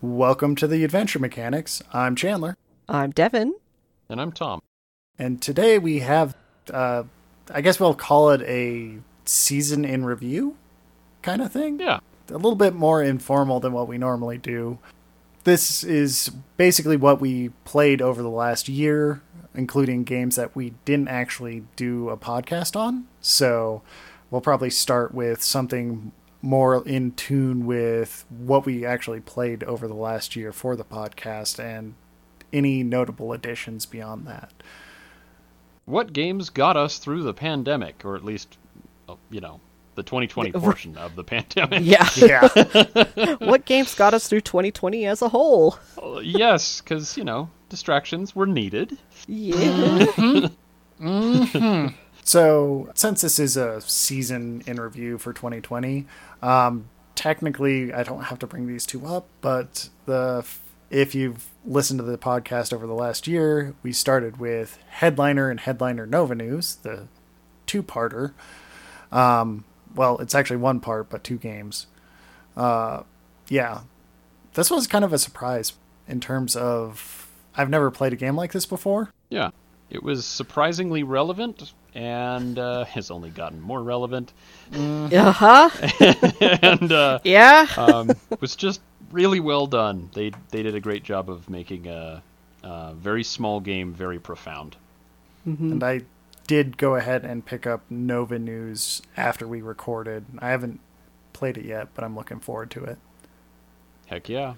Welcome to the Adventure Mechanics. I'm Chandler, I'm Devon. And I'm Tom. and today we have, uh, I guess we'll call it a season in review kind of thing. Yeah. A little bit more informal than what we normally do. This is basically what we played over the last year, including games that we didn't actually do a podcast on. So we'll probably start with something more in tune with what we actually played over the last year for the podcast and any notable additions beyond that. What games got us through the pandemic, or at least, uh, you know, the 2020 portion of the pandemic? Yeah. Yeah. what games got us through 2020 as a whole? Uh, yes, because, you know, distractions were needed. Yeah. So, since this is a season in review for 2020, um, technically I don't have to bring these two up, but the if you've listened to the podcast over the last year, we started with Headliner and Headliner NoviNews, the two-parter. Um, well, it's actually one part, but two games. Uh, yeah, this was kind of a surprise in terms of I've never played a game like this before. Yeah. It was surprisingly relevant and uh, has only gotten more relevant. uh huh. and uh, Yeah. um, was just really well done. They they did a great job of making a, a very small game very profound. and I did go ahead and pick up NoviNews after we recorded. I haven't played it yet, but I'm looking forward to it. Heck yeah.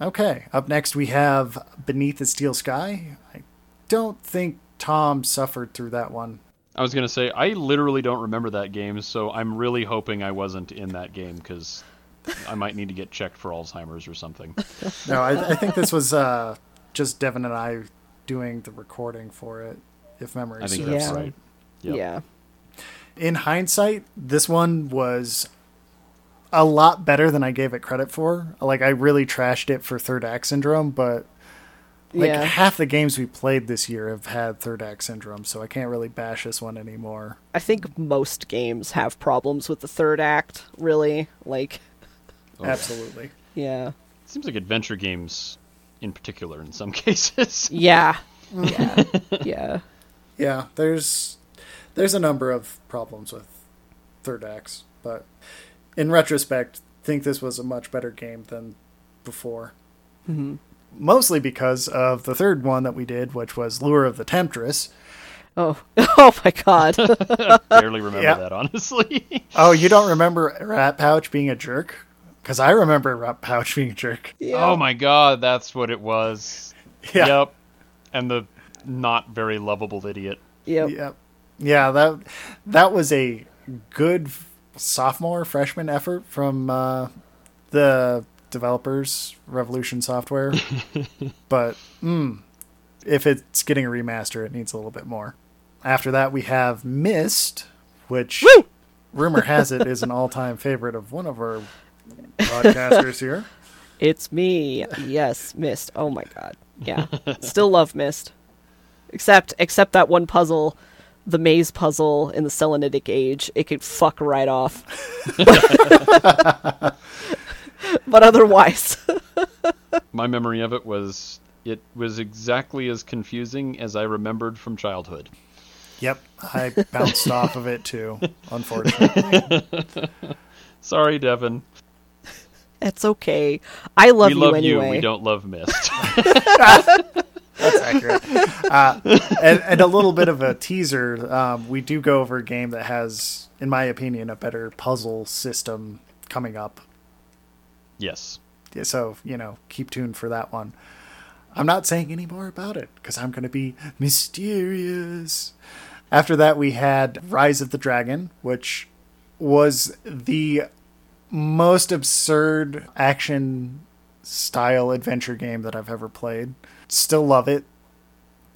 Okay, up next we have Beneath the Steel Sky. I don't think Tom suffered through that one. I was gonna say I literally don't remember that game, so I'm really hoping I wasn't in that game because I might need to get checked for Alzheimer's or something. No, I, I think this was uh, just Devon and I doing the recording for it, if memory I think serves. that's Yeah. right. Yep. Yeah. in hindsight, this one was a lot better than I gave it credit for. Like I really trashed it for third act syndrome, but like yeah. half the games we played this year have had third act syndrome, so I can't really bash this one anymore. I think most games have problems with the third act, really. Like, Oh, Absolutely. yeah. Seems like adventure games, in particular, in some cases. Yeah. Yeah. yeah. Yeah, there's there's a number of problems with third acts, but in retrospect, think this was a much better game than before. Mhm. Mostly because of the third one that we did, which was Lure of the Temptress. Oh. Oh my god. Barely remember Yeah. that, honestly. Oh, you don't remember Ratpouch being a jerk? Because I remember Ratpouch being a jerk. yeah. Oh my god, that's what it was. Yeah. Yep. And the not very lovable idiot. Yep. Yeah, yeah. That that was a good sophomore freshman effort from uh, the developers, Revolution Software. but mm, if it's getting a remaster, it needs a little bit more. After that, we have Myst, which Woo! rumor has it is an all-time favorite of one of our podcasters here. It's me. Yes, Myst. Oh my god. Yeah. Still love Myst. Except except that one puzzle, the maze puzzle in the Selenitic age, it could fuck right off. but otherwise. My memory of it was it was exactly as confusing as I remembered from childhood. Yep, I bounced off of it too, unfortunately. Sorry, Devon. It's okay. I love you. we you love anyway. you. We don't love Myst. That's accurate. Uh, and, and a little bit of a teaser. Um, we do go over a game that has, in my opinion, a better puzzle system coming up. Yes. Yeah, So you know, keep tuned for that one. I'm not saying any more about it because I'm going to be mysterious. After that, we had Rise of the Dragon, which was the most absurd action style adventure game that I've ever played. Still love it.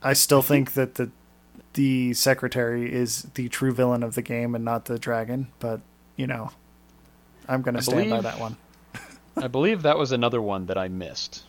I still think that the the secretary is the true villain of the game and not the dragon, but you know, I'm going to stand by that one. I believe that was another one that I missed.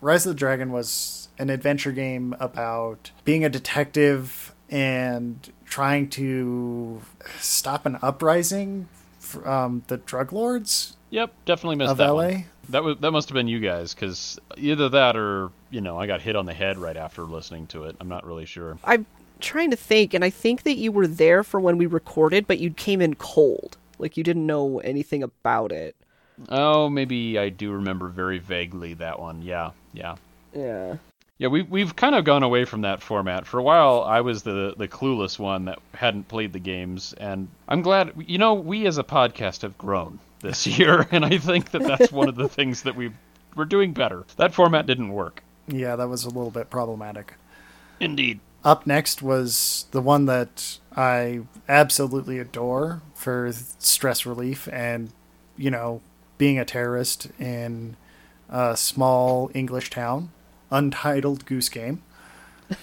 Rise of the Dragon was an adventure game about being a detective and trying to stop an uprising from um, the drug lords Yep, definitely missed of that LA. one. That was that must have been you guys, because either that or you know I got hit on the head right after listening to it. I'm not really sure. I'm trying to think, and I think that you were there for when we recorded, but you came in cold. Like you didn't know anything about it. Oh, maybe I do remember very vaguely that one. Yeah, yeah, Yeah. yeah. We we've kind of gone away from that format for a while. I was the the clueless one that hadn't played the games, and I'm glad. You know, we as a podcast have grown this year, and I think that that's one of the things that we we're doing better. That format didn't work. Yeah, that was a little bit problematic. Indeed. Up next was the one that I absolutely adore for stress relief and, you know, being a terrorist in a small English town, Untitled Goose Game.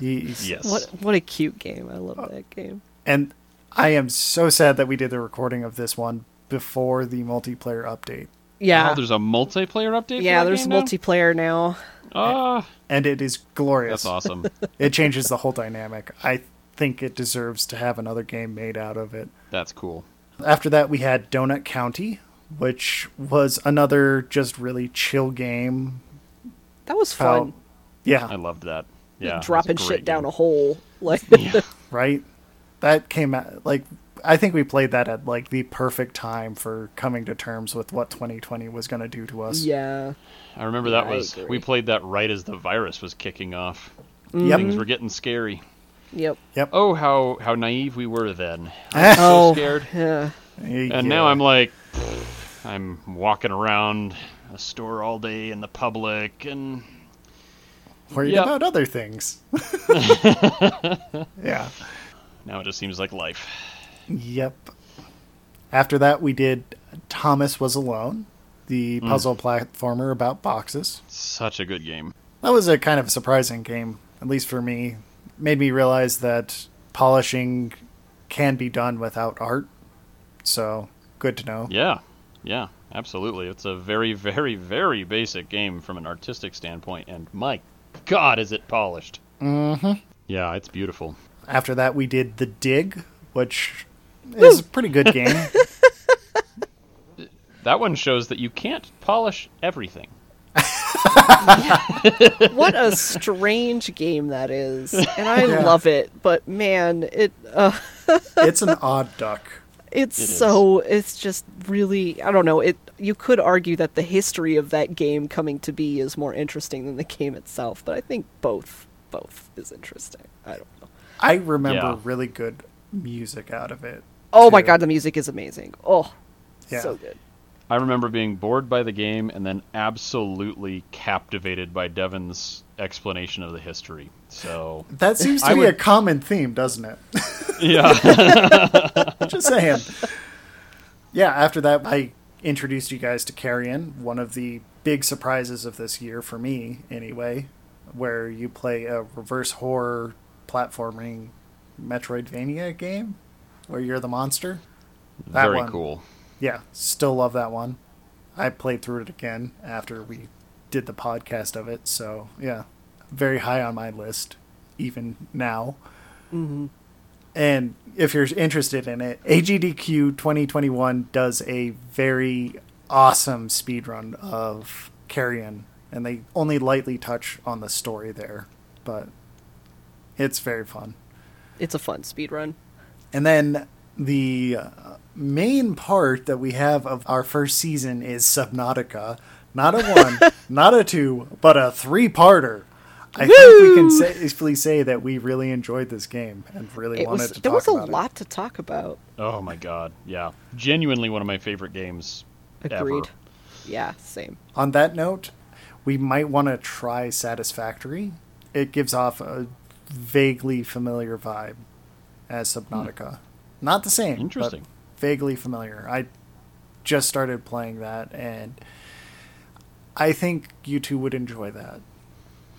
He's- Yes. What what a cute game. I love that game. And I am so sad that we did the recording of this one before the multiplayer update. Yeah. Oh, there's a multiplayer update. yeah, that there's game now? multiplayer now. Ah, And it is glorious. that's awesome. It changes the whole dynamic. I think it deserves to have another game made out of it. That's cool. After that, we had Donut County, which was another just really chill game. That was fun. I yeah, I loved that. Yeah, it Dropping shit great down a hole. Like Yeah. right. That came out like I think we played that at like the perfect time for coming to terms with what 2020 was going to do to us. yeah. I remember that I was agree. we played that right as the virus was kicking off. Mm-hmm. Yep. Things were getting scary. Yep. Yep. Oh, how how naive we were then. I was Oh. so scared. Yeah. And now I'm like, I'm walking around a store all day in the public, and worried Yep. about other things. yeah. now it just seems like life. Yep. After that, we did Thomas Was Alone, the mm. puzzle platformer about boxes. Such a good game. That was a kind of surprising game, at least for me. Made me realize that polishing can be done without art. So, good to know. Yeah, yeah, absolutely. It's a very, very, very basic game from an artistic standpoint, and my God, is it polished! Mm-hmm. Yeah, it's beautiful. After that, we did The Dig, which is a pretty good game. That one shows that you can't polish everything. What a strange game that is. And I Yeah. love it, but man, it uh it's an odd duck. It's It is. so it's just really I don't know, it you could argue that the history of that game coming to be is more interesting than the game itself, but I think both both is interesting. I don't know. I remember Yeah. really good music out of it. Oh my god, the music is amazing. Oh, Yeah. so good. I remember being bored by the game and then absolutely captivated by Devon's explanation of the history. So, That seems to I be would- a common theme, doesn't it? yeah. Just saying. Yeah, after that, I introduced you guys to Carrion, one of the big surprises of this year for me, anyway, where you play a reverse horror platforming Metroidvania game where you're the monster. That Very one. cool. Yeah, still love that one. I played through it again after we did the podcast of it, so yeah, very high on my list, even now. And if you're interested in it, AGDQ 2021 does a very awesome speedrun of Carrion, and they only lightly touch on the story there, but it's very fun. It's a fun speed run. And then the uh, main part that we have of our first season is Subnautica. Not a one, not a two, but a three parter. I think we can safely say that we really enjoyed this game and really It wanted was to there talk was a about it. lot to talk about. Oh my god. Yeah. Genuinely one of my favorite games Agreed. ever. Yeah, same. On that note, we might want to try Satisfactory. It gives off a vaguely familiar vibe as Subnautica. Not the same, Hmm. Interesting. But vaguely familiar. I just started playing that, and I think you two would enjoy that.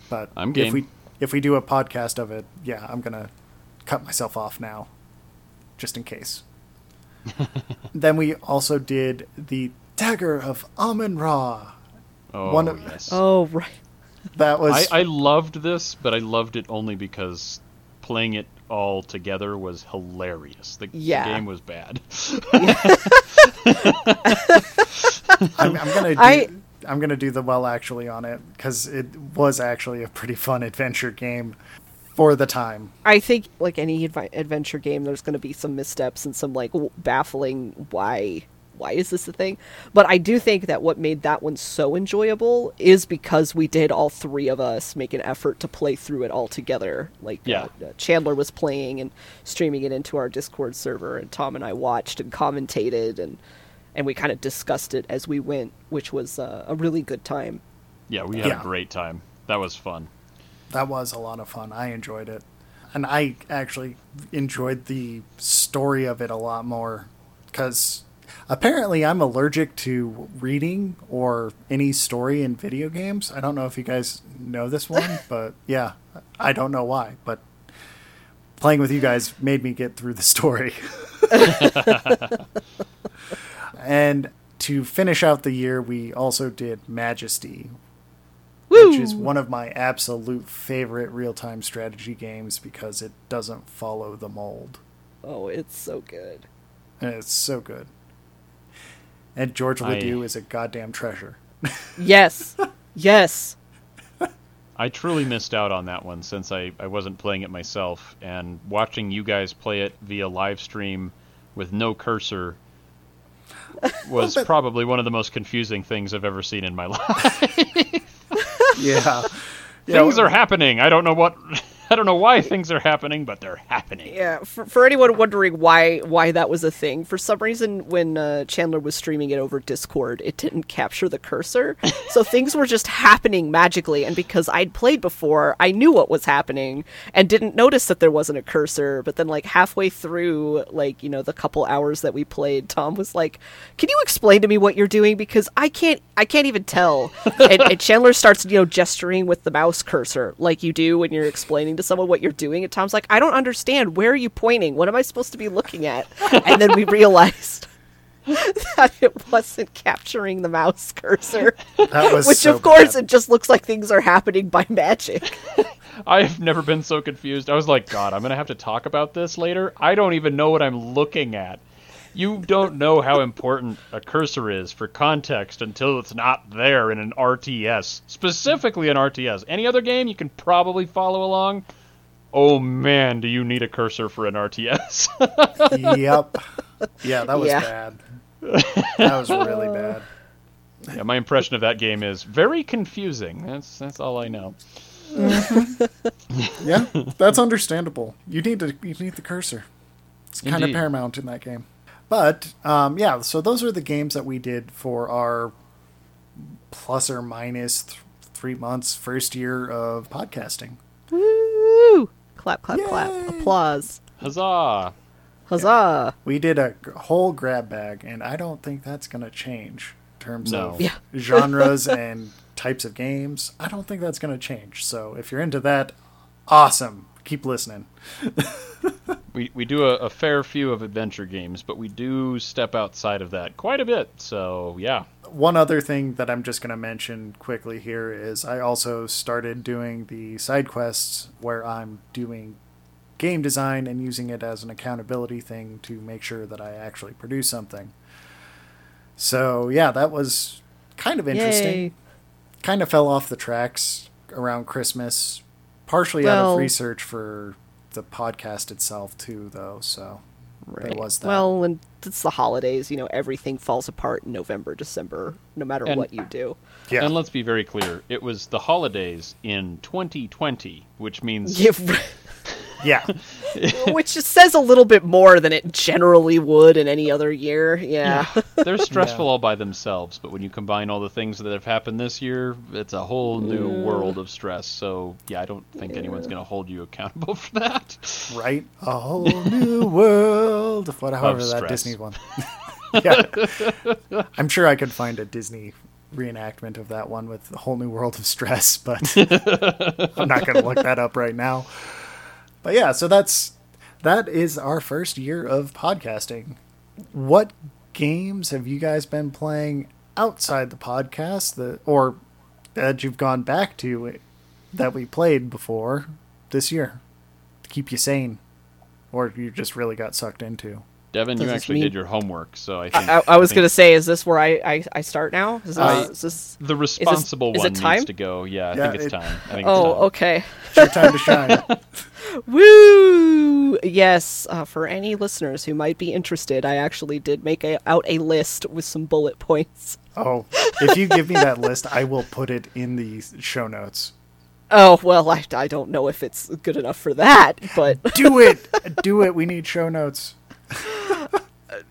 But I'm if we if we do a podcast of it, yeah, I'm gonna cut myself off now, just in case. then we also did the Dagger of Amun Ra. Oh, One of- yes. Oh right. That was I, I loved this, but I loved it only because playing it all together was hilarious. The, the game was bad. I'm, I'm gonna do, I- I'm gonna do the well actually on it because it was actually a pretty fun adventure game for the time. I think like any advi- adventure game, there's going to be some missteps and some like w- baffling why why is this a thing. But I do think that what made that one so enjoyable is because we did all three of us make an effort to play through it all together. Like Yeah. uh, uh, Chandler was playing and streaming it into our Discord server, and Tom and I watched and commentated and and we kind of discussed it as we went, which was uh, a really good time. Yeah, we had Yeah. a great time. That was fun. That was a lot of fun. I enjoyed it, and I actually enjoyed the story of it a lot more because apparently I'm allergic to reading or any story in video games. I don't know if you guys know this one, but yeah, I don't know why, but playing with you guys made me get through the story. and to finish out the year, we also did Majesty, which is one of my absolute favorite real time strategy games because it doesn't follow the mold. Oh, it's so good. And it's so good. And George I- Ledoux is a goddamn treasure. Yes, yes. I truly missed out on that one since I, I wasn't playing it myself, and watching you guys play it via live stream with no cursor was but- probably one of the most confusing things I've ever seen in my life. Yeah. things are happening. I don't know what. I don't know why things are happening, but they're happening. Yeah, for, for anyone wondering why why that was a thing, for some reason when uh, Chandler was streaming it over Discord, it didn't capture the cursor, so things were just happening magically. And because I'd played before, I knew what was happening and didn't notice that there wasn't a cursor. But then, like halfway through, like you know, the couple hours that we played, Tom was like, "Can you explain to me what you're doing? Because I can't, I can't even tell." and, and Chandler starts, you know, gesturing with the mouse cursor like you do when you're explaining to someone what you're doing. And Tom's like, I don't understand. Where are you pointing? What am I supposed to be looking at? And then we realized that it wasn't capturing the mouse cursor, That was which so of course bad. it just looks like things are happening by magic. I've never been so confused. I was like, God, I'm gonna have to talk about this later. I don't even know what I'm looking at. You don't know how important a cursor is for context until it's not there in an RTS, specifically an RTS. Any other game you can probably follow along. Oh man, do you need a cursor for an RTS? yep. Yeah, that was Yeah. bad. That was really bad. yeah, my impression of that game is very confusing. That's that's all I know. Mm-hmm. Yeah, that's understandable. You need to you need the cursor. It's kind of paramount in that game. But um, yeah, so those are the games that we did for our plus or minus th- three months first year of podcasting. Woo! Clap, clap, clap. Applause. Huzzah! Huzzah! We did a whole grab bag, and I don't think that's going to change in terms No. of Yeah. genres and types of games. I don't think that's going to change. So if you're into that, awesome. Keep listening. We we do a, a fair few of adventure games, but we do step outside of that quite a bit. So yeah, One other thing that I'm just going to mention quickly here is I also started doing the side quests where I'm doing game design and using it as an accountability thing to make sure that I actually produce something. So, yeah, that was kind of interesting. Yay. Kind of fell off the tracks around Christmas, partially out of research for the podcast itself, too, though. So, there was that. Well, and it's the holidays. You know, everything falls apart in November, December, no matter And- what you do. yeah. and let's be very clear, it was the holidays in 2020, which means Yeah, yeah. which just says a little bit more than it generally would in any other year. Yeah. they're stressful all by themselves. But when you combine all the things that have happened this year, it's a whole new world of stress. So yeah, I don't think anyone's going to hold you accountable for that. right? A whole new world. What, however, that stress. Disney one. yeah, I'm sure I could find a Disney reenactment of that one with a whole new world of stress, but I'm not going to look that up right now. But yeah, so that's that is our first year of podcasting. What games have you guys been playing outside the podcast that or that you've gone back to that we played before this year to keep you sane or you just really got sucked into Devon, Does you actually mean- did your homework, so I think I, I was think gonna say, is this where I, I, I start now? Is this, Uh, is this... the responsible is it one time? needs to go. Yeah, I Yeah, think it's it- time. I think it's Oh, time. okay. It's your time to shine. Woo! Yes, uh, for any listeners who might be interested, I actually did make a, out a list with some bullet points. Oh, if you give me that list, I will put it in the show notes. Oh well, I, I don't know if it's good enough for that, but Do it. Do it. We need show notes.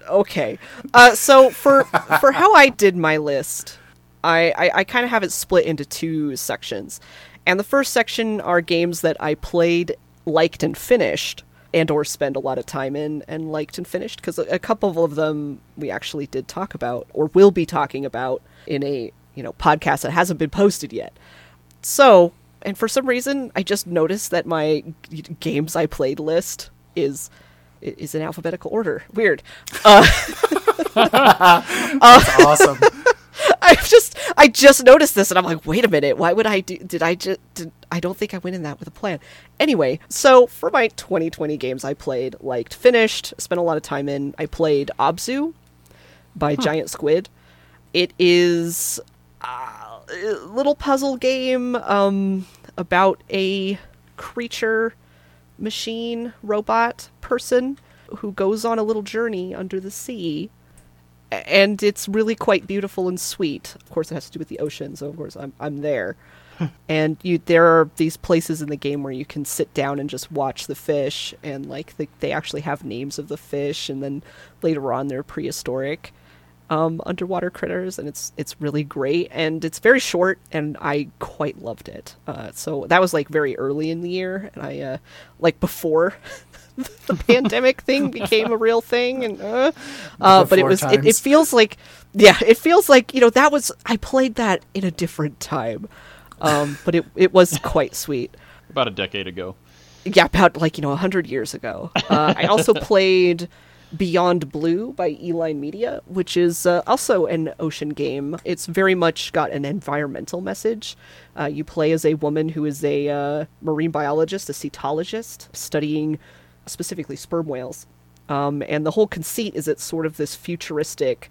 okay. Uh, so for for how I did my list, I I, I kind of have it split into two sections, and the first section are games that I played, liked, and finished, and or spend a lot of time in and liked and finished because a, couple of them we actually did talk about or will be talking about in a you know podcast that hasn't been posted yet. So, and for some reason, I just noticed that my games I played list is is in alphabetical order. Weird. Uh, That's awesome. I just I just noticed this and I'm like, wait a minute, why would I do did I just did I don't think I went in that with a plan. Anyway, so for my 2020 games I played, liked, finished, spent a lot of time in, I played Abzu by Giant Squid. It is a little puzzle game um about a creature machine robot person who goes on a little journey under the sea and it's really quite beautiful and sweet. Of course, it has to do with the ocean, so of course I'm I'm there. and you there are these places in the game where you can sit down and just watch the fish, and like they, they actually have names of the fish, and then later on they're prehistoric um, underwater critters, and it's it's really great, and it's very short, and I quite loved it. Uh, so that was like very early in the year, and I uh, like before. the pandemic thing became a real thing and uh, uh but it was it, it feels like yeah it feels like you know that was i played that in a different time um but it it was quite sweet. About a decade ago. yeah about like you know 100 years ago. Uh, i also played beyond blue by E-Line media which is uh, also an ocean game. It's very much got an environmental message. Uh, you play as a woman who is a uh, marine biologist a cetologist studying specifically sperm whales um, and the whole conceit is it's sort of this futuristic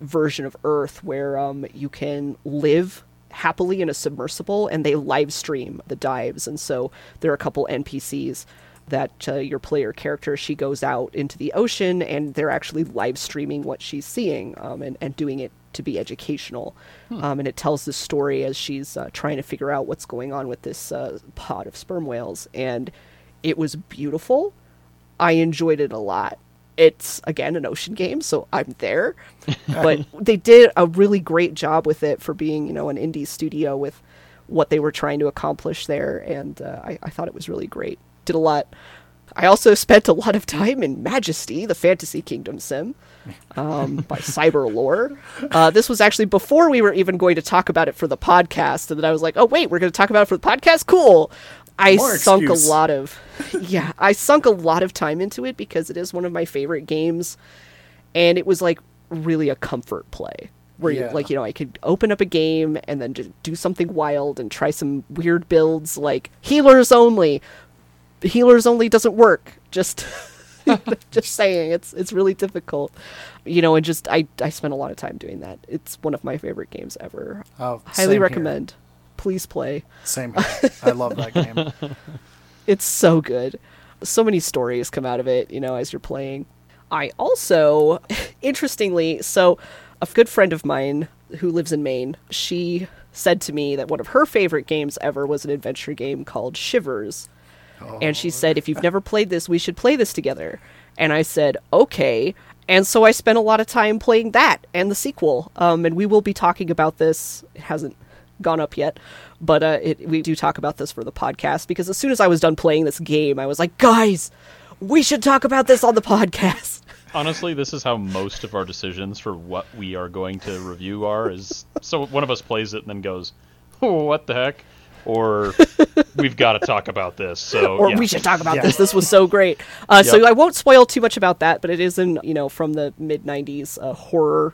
version of Earth where um, you can live happily in a submersible and they live stream the dives. And so there are a couple NPCs that uh, your player character, she goes out into the ocean and they're actually live streaming what she's seeing um, and, and doing it to be educational. Um, and it tells the story as she's uh, trying to figure out what's going on with this uh, pod of sperm whales. And it was beautiful. I enjoyed it a lot. It's again an ocean game, so I'm there. but they did a really great job with it for being, you know, an indie studio with what they were trying to accomplish there, and uh, I, I thought it was really great. Did a lot. I also spent a lot of time in Majesty, the Fantasy Kingdom sim, um, by Cyberlore. Uh, this was actually before we were even going to talk about it for the podcast, and then I was like, "Oh wait, we're going to talk about it for the podcast? Cool." I More sunk excuse. a lot of, yeah, I sunk a lot of time into it because it is one of my favorite games, and it was like really a comfort play where you like you know I could open up a game and then just do something wild and try some weird builds like healers only. Healers only doesn't work. Just just saying it's it's really difficult. You know, and just I I spent a lot of time doing that. It's one of my favorite games ever. Oh, Highly here. Please play. Same. I love that game. It's so good. So many stories come out of it, you know, as you're playing. I also, interestingly, so a good friend of mine who lives in Maine, she said to me that one of her favorite games ever was an adventure game called Shivers. And she said, if you've never played this, we should play this together. And I said, okay. And so I spent a lot of time playing that and the sequel. Um, and we will be talking about this. It hasn't gone up yet, but uh, it, we do talk about this for the podcast because as soon as I was done playing this game, I was like, guys, we should talk about this on the podcast. Honestly, this is how most of our decisions for what we are going to review are. Is so one of us plays it and then goes, "Oh, what the heck," or "We've got to talk about this." So or yeah. we should talk about Yeah. this. This was so great. Uh, So I won't spoil too much about that, but it is in you know from the mid '90s uh, horror.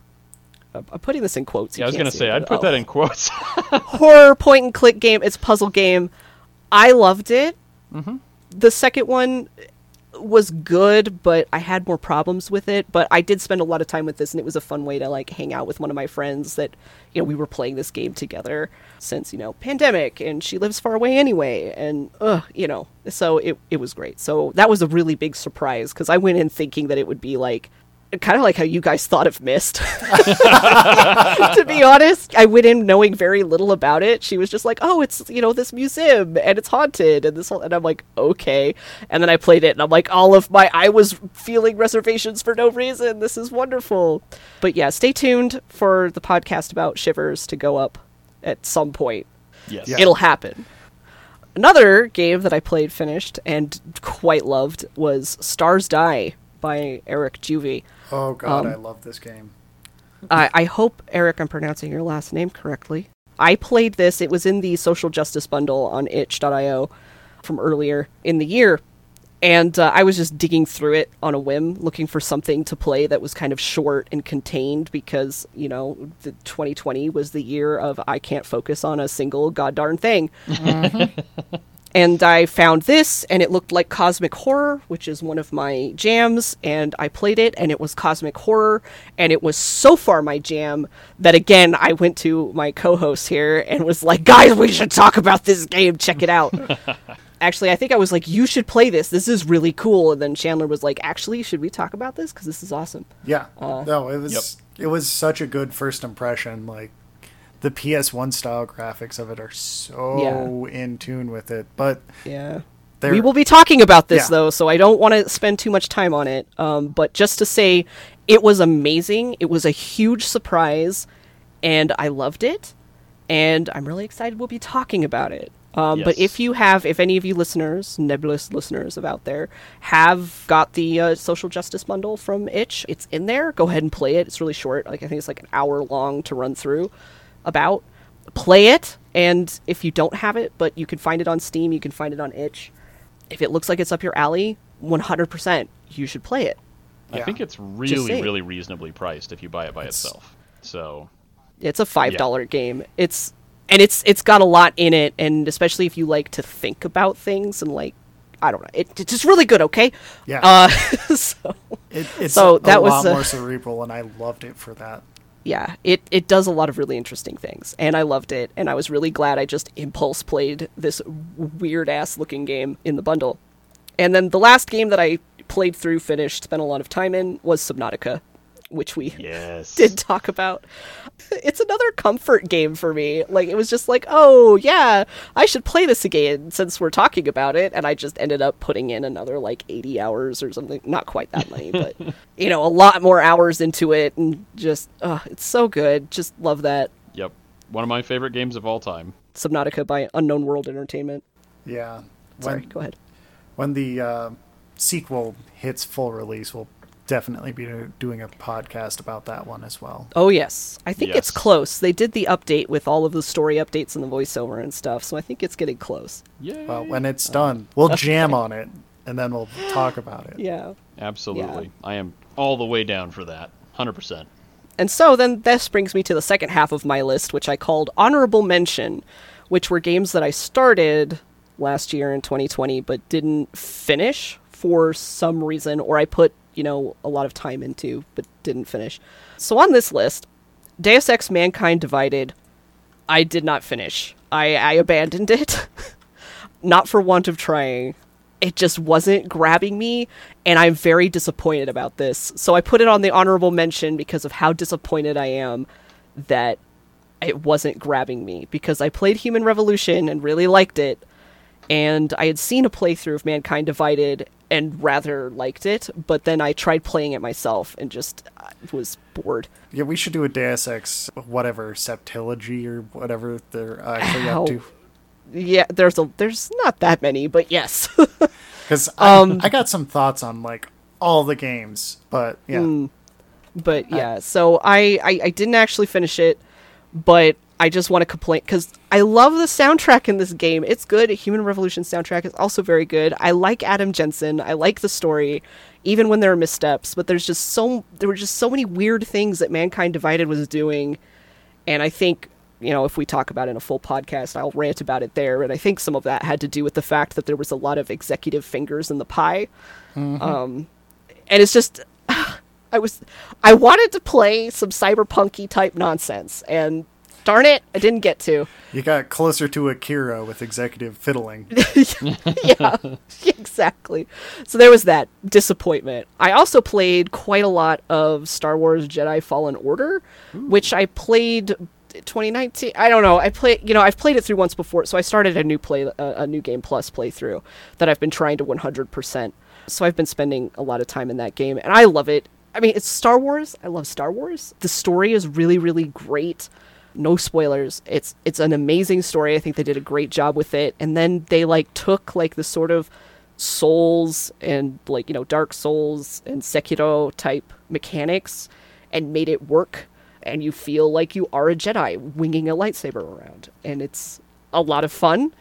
I'm putting this in quotes. Yeah, I was gonna say it, I'd put oh. that in quotes. horror point and click game. It's a puzzle game. I loved it. The second one, was good, but I had more problems with it. But I did spend a lot of time with this, and it was a fun way to like hang out with one of my friends that you know we were playing this game together since you know pandemic, and she lives far away anyway, and uh, you know, so it it was great. So that was a really big surprise because I went in thinking that it would be like kind of like how you guys thought of Myst. to be honest, I went in knowing very little about it. She was just like, "Oh, it's you know this museum and it's haunted and this," whole, and I'm like, "Okay." And then I played it and I'm like, all of my I was feeling reservations for no reason. This is wonderful. But yeah, stay tuned for the podcast about Shivers to go up at some point. Yes. Yeah. It'll happen. Another game that I played, finished, and quite loved was Stars Die by Eric Juvie. Oh god, Um, I love this game. I, I hope, Eric, I'm pronouncing your last name correctly. I played this. It was in the social justice bundle on itch.io from earlier in the year. And uh, I was just digging through it on a whim, looking for something to play that was kind of short and contained because, you know, the 2020 was the year of I can't focus on a single goddarn thing. and I found this, and it looked like Cosmic Horror, which is one of my jams, and I played it, and it was Cosmic Horror, and it was so far my jam that again I went to my co-host here and was like, "Guys, we should talk about this game. Check it out." actually, I think I was like, "You should play this. This is really cool." And then Chandler was like, "Actually, should we talk about this? Because this is awesome." Yeah. Uh, no, it was it was such a good first impression. Like the PS1 style graphics of it are so in tune with it. But Yeah. they're We will be talking about this Yeah. though, so I don't want to spend too much time on it. Um, but just to say, it was amazing. It was a huge surprise, and I loved it. And I'm really excited we'll be talking about it. Um, But if you have, if any of you listeners, nebulous listeners of out there, have got the uh, social justice bundle from Itch, it's in there. Go ahead and play it. It's really short. Like I think it's like an hour long to run through. About play it, and if you don't have it, but you can find it on Steam, you can find it on Itch. If it looks like it's up your alley, 100%, you should play it. I Yeah. think it's really, really reasonably priced if you buy it by It's- itself. So It's a five dollar game. It's and it's it's got a lot in it, and especially if you like to think about things and like I don't know, it, it's just really good. Okay, Yeah. Uh, so it, it's so a, that a was, lot uh, more cerebral, and I loved it for that. Yeah, it it does a lot of really interesting things, and I loved it, and I was really glad I just impulse played this weird ass looking game in the bundle. And then the last game that I played through, finished, spent a lot of time in was Subnautica, which we yes, did talk about. It's another comfort game for me. Like it was just like, oh yeah, I should play this again since we're talking about it, and I just ended up putting in another like eighty hours or something. Not quite that many, but you know, a lot more hours into it, and just, uh, it's so good. Just love that Yep, one of my favorite games of all time. Subnautica by Unknown World Entertainment. Yeah. Sorry, When, go ahead. when the uh, sequel hits full release, we'll definitely be doing a podcast about that one as well. Oh yes, I think it's close. They did the update with all of the story updates and the voiceover and stuff, so I think it's getting close. Yeah, Well, when it's done, we'll jam on it, and then we'll talk about it. Yeah. absolutely. I am all the way down for that. Hundred percent. And so then this brings me to the second half of my list, which I called honorable mention, which were games that I started last year in 2020 but didn't finish for some reason, or I put, you know, a lot of time into but didn't finish. So on this list, Deus Ex Mankind Divided, I did not finish. I, I abandoned it. not for want of trying. It just wasn't grabbing me, and I'm very disappointed about this. So I put it on the honorable mention because of how disappointed I am that it wasn't grabbing me. Because I played Human Revolution and really liked it, and I had seen a playthrough of Mankind Divided and rather liked it, but then I tried playing it myself and just uh, was bored. Yeah, we should do a Deus Ex, whatever, Septilogy or whatever they're actually Ow. up to. Yeah, there's a there's not that many, but yes. Because Um, I, I got some thoughts on like all the games, but yeah, Mm. but yeah so I, I i didn't actually finish it but i just want to complain because i love the soundtrack in this game. It's good. Human revolution soundtrack is also very good. I like adam jensen. I like the story even when there are missteps but there's just so there were just so many weird things that mankind divided was doing. And i think you know, if we talk about it in a full podcast, I'll rant about it there. And I think some of that had to do with the fact that there was a lot of executive fingers in the pie. Um, and it's just, I was, I wanted to play some cyberpunky type nonsense, and darn it, I didn't get to. You got closer to Akira with executive fiddling. yeah, exactly. So there was that disappointment. I also played quite a lot of Star Wars Jedi Fallen Order, which I played 2019. I don't know. I play, you know, I've played it through once before, so I started a new play, a, a new game plus playthrough that I've been trying to 100%. So I've been spending a lot of time in that game, and I love it. I mean, it's Star Wars. I love Star Wars. The story is really, really great no spoilers. It's it's an amazing story. I think they did a great job with it. And then they like took like the sort of souls and like you know dark souls and sekiro type mechanics and made it work. And you feel like you are a jedi winging a lightsaber around. And it's a lot of fun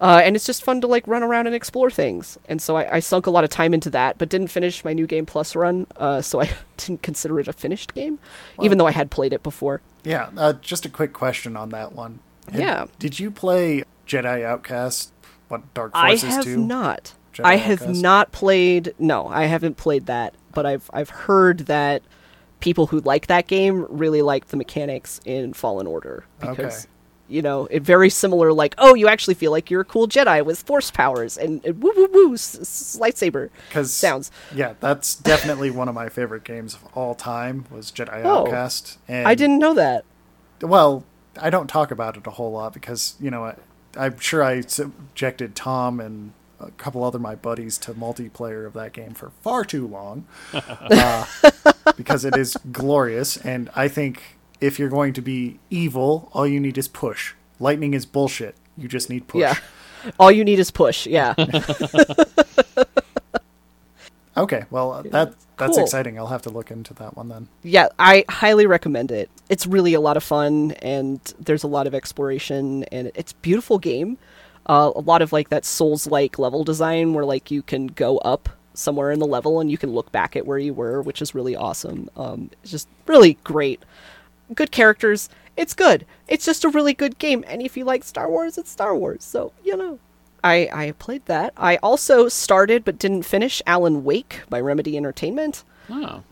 uh, and it's just fun to like run around and explore things. And so I, I sunk a lot of time into that, but didn't finish my new game plus run. Uh, so I didn't consider it a finished game, even though I had played it before. Yeah, uh, just a quick question on that one. Had- Yeah. Did you play Jedi Outcast? What Dark Forces? Do? I have 2? not. Jedi I have Outcast? not played. No, I haven't played that. But I've I've heard that people who like that game really like the mechanics in Fallen Order because Okay. You know it very similar. Like, oh, you actually feel like you're a cool Jedi with Force powers and, and woo woo woo s- s- lightsaber Because sounds. Yeah, that's definitely one of my favorite games of all time. Was Jedi Oh. Outcast. And I didn't know that. Well, I don't talk about it a whole lot because you know I, I'm sure I subjected Tom and a couple other my buddies to multiplayer of that game for far too long, uh, because it is glorious. And I think if you're going to be evil, all you need is push. Lightning is bullshit. You just need push. Yeah. All you need is push. Yeah. Okay. Well, that that's Cool. exciting. I'll have to look into that one then. yeah, I highly recommend it. It's really a lot of fun, and there's a lot of exploration, and it's a beautiful game. Uh, a lot of like that Souls-like level design, where like you can go up somewhere in the level and you can look back at where you were, which is really awesome. Um, it's just really great. Good characters. It's good. It's just a really good game, and if you like Star Wars, it's Star Wars. So you know. I, I played that. I also started but didn't finish Alan Wake by Remedy Entertainment. Oh.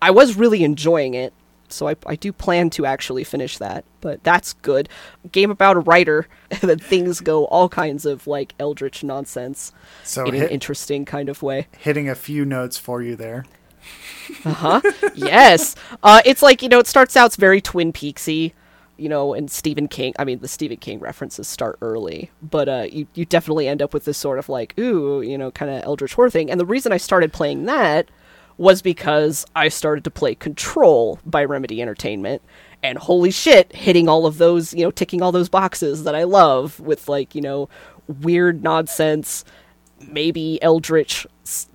I was really enjoying it, so I, I do plan to actually finish that. But that's good. Game about a writer, and then things go all kinds of like eldritch nonsense So in an interesting kind of way. hitting a few notes for you there. Yes, uh, it's like you know it starts out very Twin Peaksy, you know, and Stephen King. I mean, the Stephen King references start early, but uh, you you definitely end up with this sort of like ooh, you know, kind of eldritch horror thing. And the reason I started playing that was because I started to play Control by Remedy Entertainment. And holy shit, hitting all of those, you know, ticking all those boxes that I love with like, you know, weird nonsense, maybe eldritch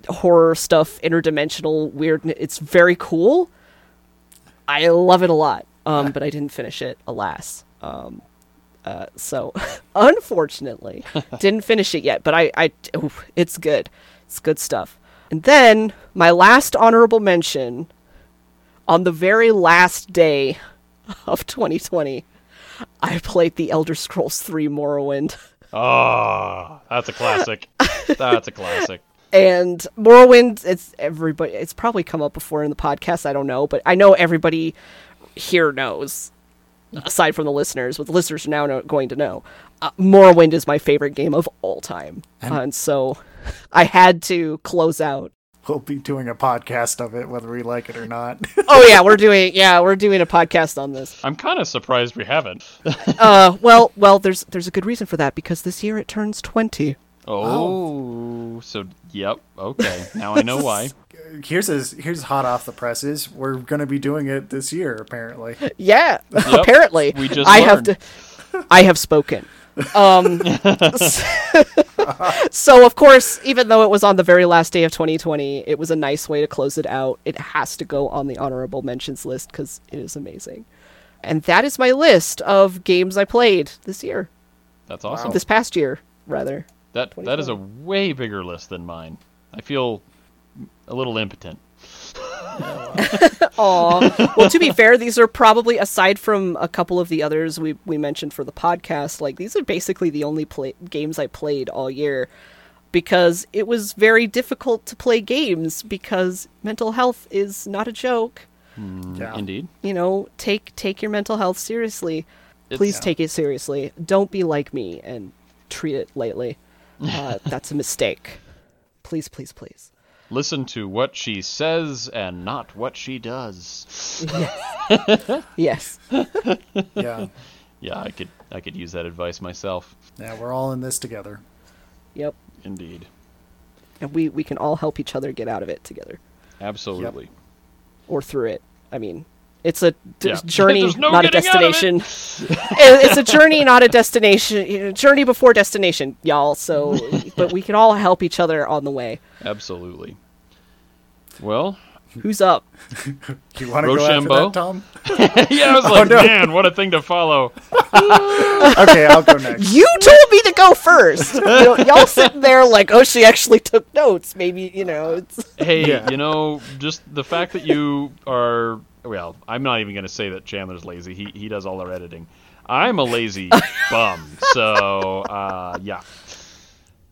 horror stuff, interdimensional weird. It's very cool. I love it a lot. Um, but I didn't finish it, alas. Um, uh, so unfortunately, didn't finish it yet. But I, I, ooh, it's good. It's good stuff. And then my last honorable mention on the very last day of 2020, I played the Elder Scrolls 3 Morrowind. Oh, that's a classic. that's a classic. and Morrowind, it's everybody. It's probably come up before in the podcast. I don't know, but I know everybody here knows. Aside from the listeners, but the listeners are now know, going to know, uh, Morrowind is my favorite game of all time, And- and so I had to close out. We'll be doing a podcast of it, whether we like it or not. Oh yeah, we're doing yeah we're doing a podcast on this. I'm kind of surprised we haven't. Uh, well, well, there's there's a good reason for that because this year it turns twenty. Oh, so yep. Okay, now I know why. here's his, here's hot off the presses. We're going to be doing it this year, apparently. Yeah, apparently. we just I have to I have spoken. Um So of course, even though it was on the very last day of 2020, it was a nice way to close it out. It has to go on the honorable mentions list cuz it is amazing. And that is my list of games I played this year. That's awesome. This past year, rather. That that is a way bigger list than mine. I feel a little impotent Aw. well, to be fair, these are probably aside from a couple of the others we we mentioned for the podcast. Like these are basically the only play- games I played all year because it was very difficult to play games because mental health is not a joke. Yeah. Indeed. You know, take take your mental health seriously. Please It's- take it seriously. Don't be like me and treat it lightly. Uh, that's a mistake. Please, please, please. Listen to what she says and not what she does. Yes. yes. Yeah. Yeah, I could I could use that advice myself. Yeah, we're all in this together. Yep. Indeed. And we we can all help each other get out of it together Absolutely. or through it. I mean, it's a d- Yeah. journey, no not a getting out of it. destination. It- it's a journey, not a destination. Journey before destination, y'all. So, but we can all help each other on the way. Absolutely. Well, Who's up? Do you want to go after that, Tom? yeah, I was oh, like, no. man, what a thing to follow. Okay, I'll go next. You told me to go first. You know, y'all sitting there like, oh, she actually took notes. Maybe you know. It's... Hey, Yeah. you know, just the fact that you are well, I'm not even going to say that Chandler's lazy. He he does all our editing. I'm a lazy bum. So, uh, yeah.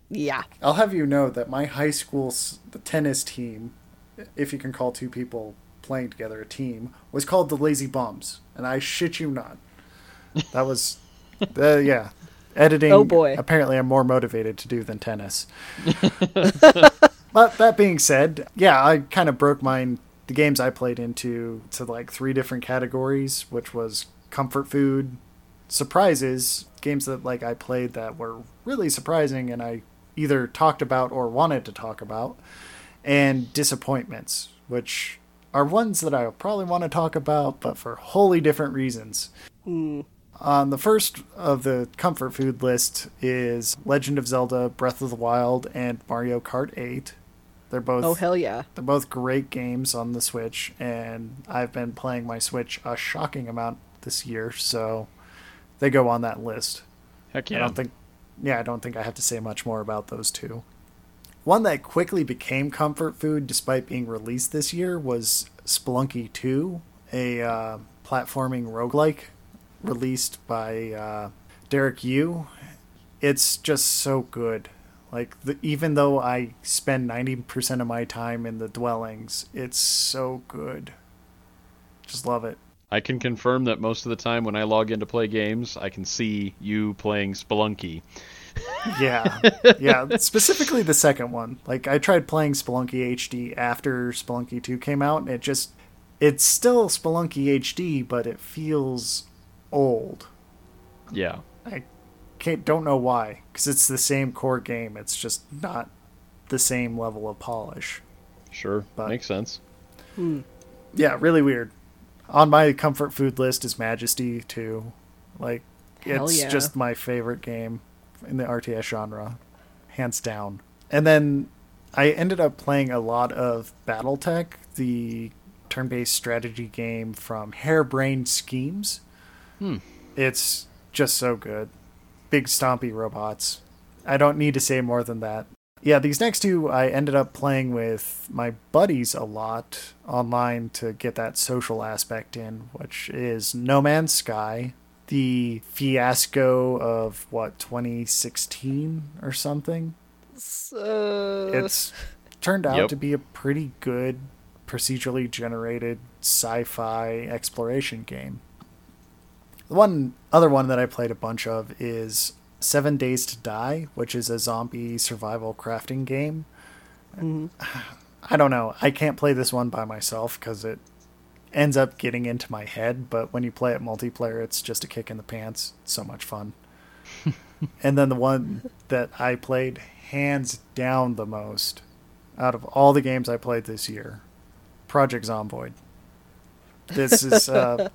Yeah. I'll have you know that my high school's the tennis team, if you can call two people playing together a team, was called the Lazy Bums, and I shit you not. That was, uh, yeah, editing. Oh, boy. Apparently, I'm more motivated to do than tennis. but that being said, yeah, I kind of broke mine. The games I played into to like three different categories, which was comfort food, surprises, games that like I played that were really surprising and I either talked about or wanted to talk about, and disappointments, which are ones that I probably want to talk about, but for wholly different reasons. On the first of the comfort food list is Legend of Zelda: Breath of the Wild and Mario Kart 8. They're both Oh hell yeah. they're both great games on the Switch, and I've been playing my Switch a shocking amount this year, so they go on that list. Heck yeah. I don't think, yeah, I don't think I have to say much more about those two. One that quickly became comfort food despite being released this year was Spelunky 2, a uh, platforming roguelike released by uh, Derek Yu. It's just so good. Like the, even though I spend 90% of my time in the dwellings, it's so good. Just love it. I can confirm that most of the time when I log in to play games, I can see you playing Spelunky. Yeah, yeah. Specifically the second one. Like I tried playing Spelunky HD after Spelunky 2 came out, and it just it's still Spelunky HD, but it feels old. Yeah. I can't don't know why, because it's the same core game. It's just not the same level of polish. Sure. But- Makes sense. Yeah, really weird. On my comfort food list is Majesty 2. Like Hell it's yeah. just my favorite game in the RTS genre, hands down. And then I ended up playing a lot of BattleTech, the turn-based strategy game from Harebrained Schemes. Hmm. It's just so good. Big stompy robots. I don't need to say more than that. Yeah, these next two I ended up playing with my buddies a lot online to get that social aspect in, which is No Man's Sky, the fiasco of what 2016 or something. Uh, It's turned out Yep. to be a pretty good procedurally generated sci-fi exploration game. The one other one that I played a bunch of is Seven Days to Die, which is a zombie survival crafting game. Mm-hmm. I don't know. I can't play this one by myself because it ends up getting into my head. But when you play it multiplayer, it's just a kick in the pants. It's so much fun. and then the one that I played hands down the most out of all the games I played this year, Project Zomboid. This is uh,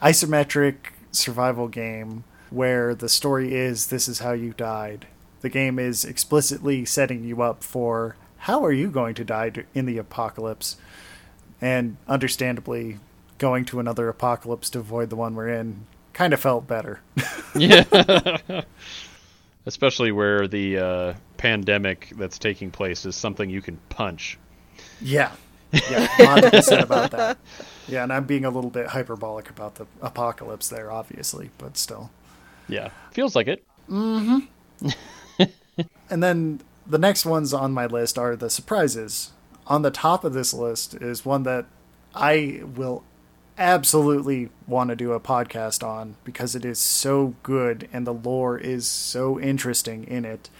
a isometric survival game where the story is this is how you died. The game is explicitly setting you up for how are you going to die in the apocalypse, and understandably, going to another apocalypse to avoid the one we're in kind of felt better. Yeah. Especially where the uh, pandemic that's taking place is something you can punch. Yeah, Yeah, 100% about that. Yeah, and I'm being a little bit hyperbolic about the apocalypse there, obviously, but still. Yeah, feels like it. Mm-hmm. And then the next ones on my list are the surprises. On the top of this list is one that I will absolutely want to do a podcast on because it is so good and the lore is so interesting in it.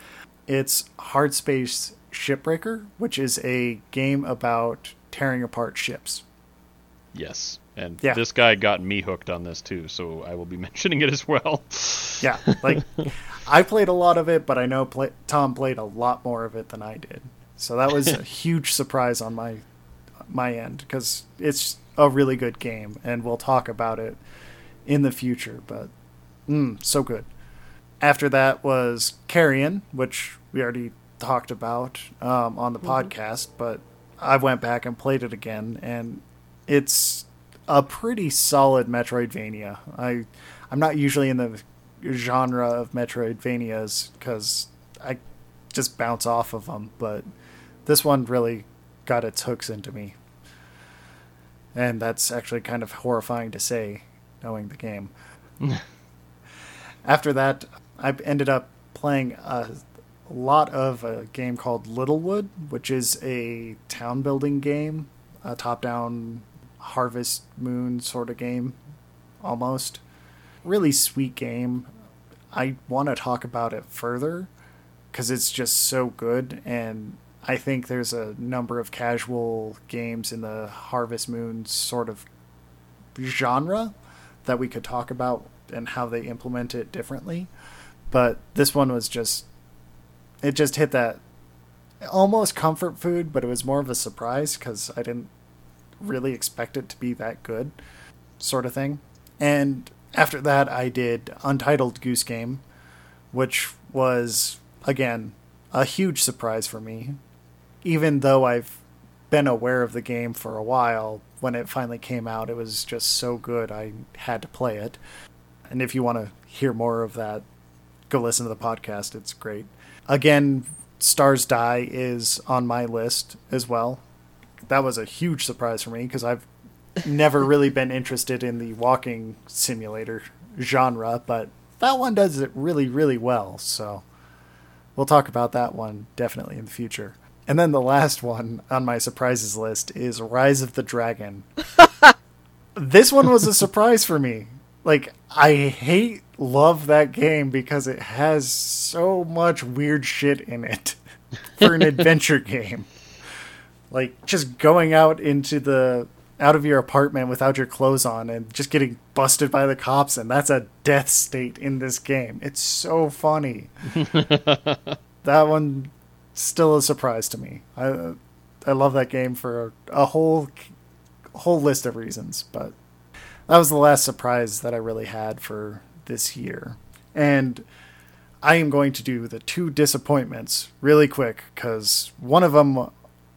It's Hard Space Shipbreaker, which is a game about tearing apart ships. Yes, and Yeah. this guy got me hooked on this too, so I will be mentioning it as well. Yeah, like I played a lot of it, but I know play- Tom played a lot more of it than I did. So that was a huge surprise on my my end because it's a really good game, and we'll talk about it in the future. But mm, so good. After that was Carrion, which we already talked about um, on the podcast, but I went back and played it again, and it's a pretty solid Metroidvania. I I'm not usually in the genre of Metroidvanias because I just bounce off of them, but this one really got its hooks into me, and that's actually kind of horrifying to say, knowing the game. After that, I ended up playing a lot of a game called Littlewood, which is a town building game, a top down Harvest Moon sort of game, almost. Really sweet game. I want to talk about it further because it's just so good, and I think there's a number of casual games in the Harvest Moon sort of genre that we could talk about and how they implement it differently. But this one was just it just hit that almost comfort food, but it was more of a surprise because I didn't really expect it to be that good, sort of thing. And after that, I did Untitled Goose Game, which was, again, a huge surprise for me. Even though I've been aware of the game for a while, when it finally came out, it was just so good I had to play it. And if you want to hear more of that, go listen to the podcast. It's great. Again, Stars Die is on my list as well. That was a huge surprise for me because I've never really been interested in the walking simulator genre, but that one does it really, really well. So we'll talk about that one definitely in the future. And then the last one on my surprises list is Rise of the Dragon. this one was a surprise for me. Like, I hate, love that game because it has so much weird shit in it for an adventure game. Like, just going out into the out of your apartment without your clothes on and just getting busted by the cops and that's a death state in this game. It's so funny. that one still a surprise to me. I I love that game for a, a whole whole list of reasons, but that was the last surprise that I really had for this year. And I am going to do the two disappointments really quick because one of them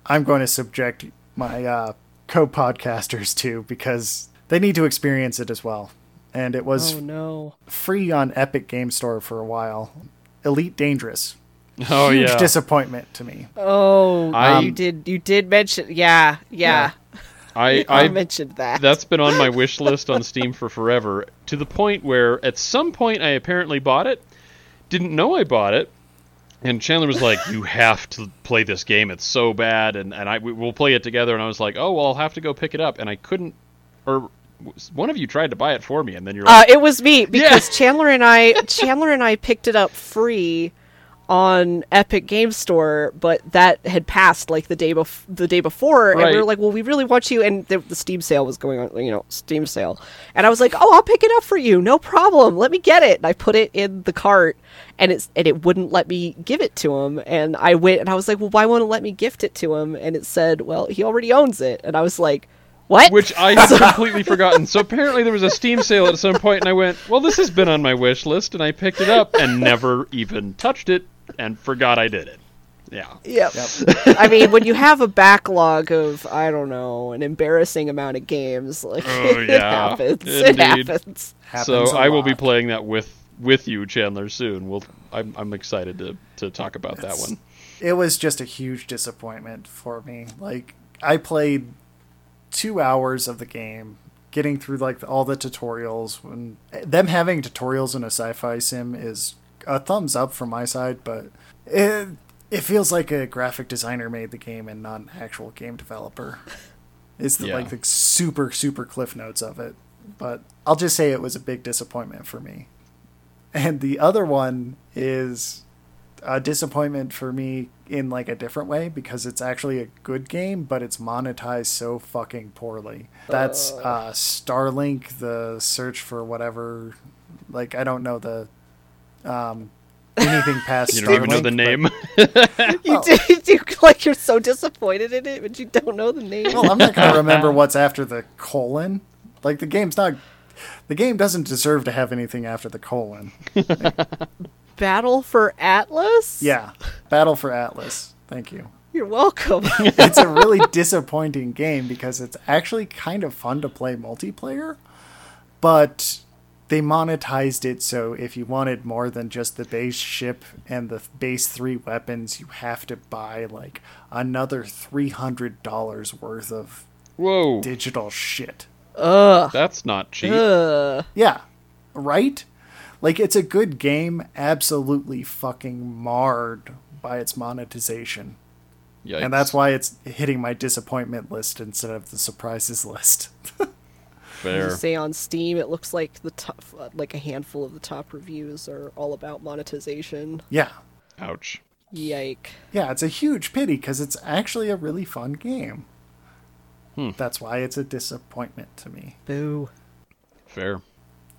I'm going to subject my uh, co podcasters to because they need to experience it as well. And it was Oh no. free on Epic Game Store for a while. Elite Dangerous. Oh Huge yeah, disappointment to me. Oh, I- you did. You did mention. Yeah, yeah. I I, I mentioned that. that's been on my wish list on Steam for forever. To the point where at some point I apparently bought it, didn't know I bought it, and Chandler was like, "You have to play this game. It's so bad." And and I we- we'll play it together. And I was like, "Oh well, I'll have to go pick it up." And I couldn't, or one of you tried to buy it for me, and then you're Uh, like, it was me because Chandler and I Chandler and I picked it up free on Epic Game Store, but that had passed like the day bef- the day before, and we were like, "Well, we really want you." And the, the Steam sale was going on, you know, Steam sale, and I was like, "Oh, I'll pick it up for you, no problem. Let me get it." And I put it in the cart, and it's and it wouldn't let me give it to him, and I went and I was like, "Well, why won't it let me gift it to him?" And it said, "Well, he already owns it," and I was like. What? which I had completely forgotten. So apparently there was a Steam sale at some point, and I went, "Well, this has been on my wish list," and I picked it up and never even touched it, and forgot I did it. Yeah. Yep. I mean, when you have a backlog of I don't know an embarrassing amount of games, like Oh, it yeah. happens. It Indeed. happens. Happens so I will be playing that with with you, Chandler, soon. We'll. I'm, I'm excited to to talk about that one. It was just a huge disappointment for me. Like I played two hours of the game, getting through like all the tutorials. When them having tutorials in a sci-fi sim is a thumbs up from my side, but it it feels like a graphic designer made the game and not an actual game developer. It's the, Yeah. like the super super cliff notes of it. But I'll just say it was a big disappointment for me. And the other one is a disappointment for me in like a different way because it's actually a good game, but it's monetized so fucking poorly. That's uh, Starlink, the search for whatever. Like I don't know the um, anything past. You don't even know Starlink, the but- name. You did you like you're so disappointed in it, but you don't know the name. Well, I'm not gonna remember what's after the colon. Like the game's not. The game doesn't deserve to have anything after the colon. Battle for Atlas? Yeah, Battle for Atlas. Thank you. You're welcome. it's a really disappointing game because it's actually kind of fun to play multiplayer, but they monetized it so if you wanted more than just the base ship and the base three weapons, you have to buy like another three hundred dollars worth of Whoa, digital shit. Ugh. that's not cheap. Ugh. Yeah, right? Like it's a good game, absolutely fucking marred by its monetization. Yikes. And that's why it's hitting my disappointment list instead of the surprises list. You fair. say on Steam, it looks like the top, like a handful of the top reviews are all about monetization. yeah. Ouch. Yike. Yeah, it's a huge pity because it's actually a really fun game. Hmm. That's why it's a disappointment to me. Boo. Fair.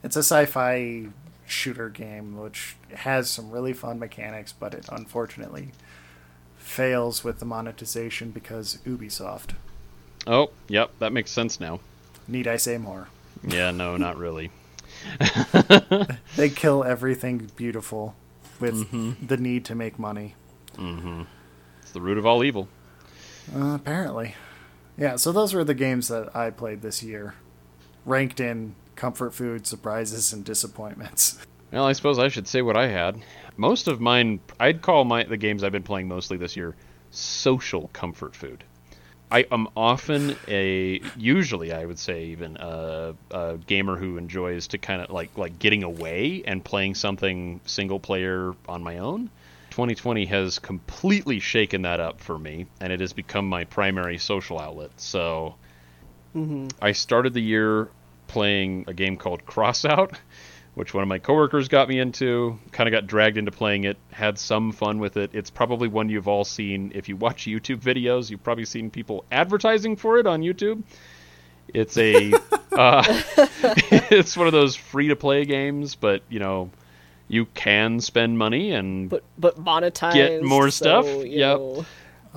It's a sci fi shooter game which has some really fun mechanics, but it unfortunately fails with the monetization because Ubisoft. Oh, yep, that makes sense now. Need I say more? Yeah, no, not really. They kill everything beautiful with the need to make money. Mm-hmm. It's the root of all evil. Uh, apparently. Yeah, so those were the games that I played this year. Ranked in comfort food, surprises, and disappointments. Well, I suppose I should say what I had. Most of mine, I'd call my the games I've been playing mostly this year social comfort food. I am often a, usually I would say even a, a gamer who enjoys to kind of like like getting away and playing something single player on my own. 2020 has completely shaken that up for me, and it has become my primary social outlet. So mm-hmm. I started the year playing a game called Crossout, which one of my coworkers got me into. Kind of got dragged into playing it. Had some fun with it. It's probably one you've all seen. If you watch YouTube videos, you've probably seen people advertising for it on YouTube. It's a, uh, it's one of those free to play games, but you know, you can spend money and But but monetized. Get more so, stuff? you Yep. know,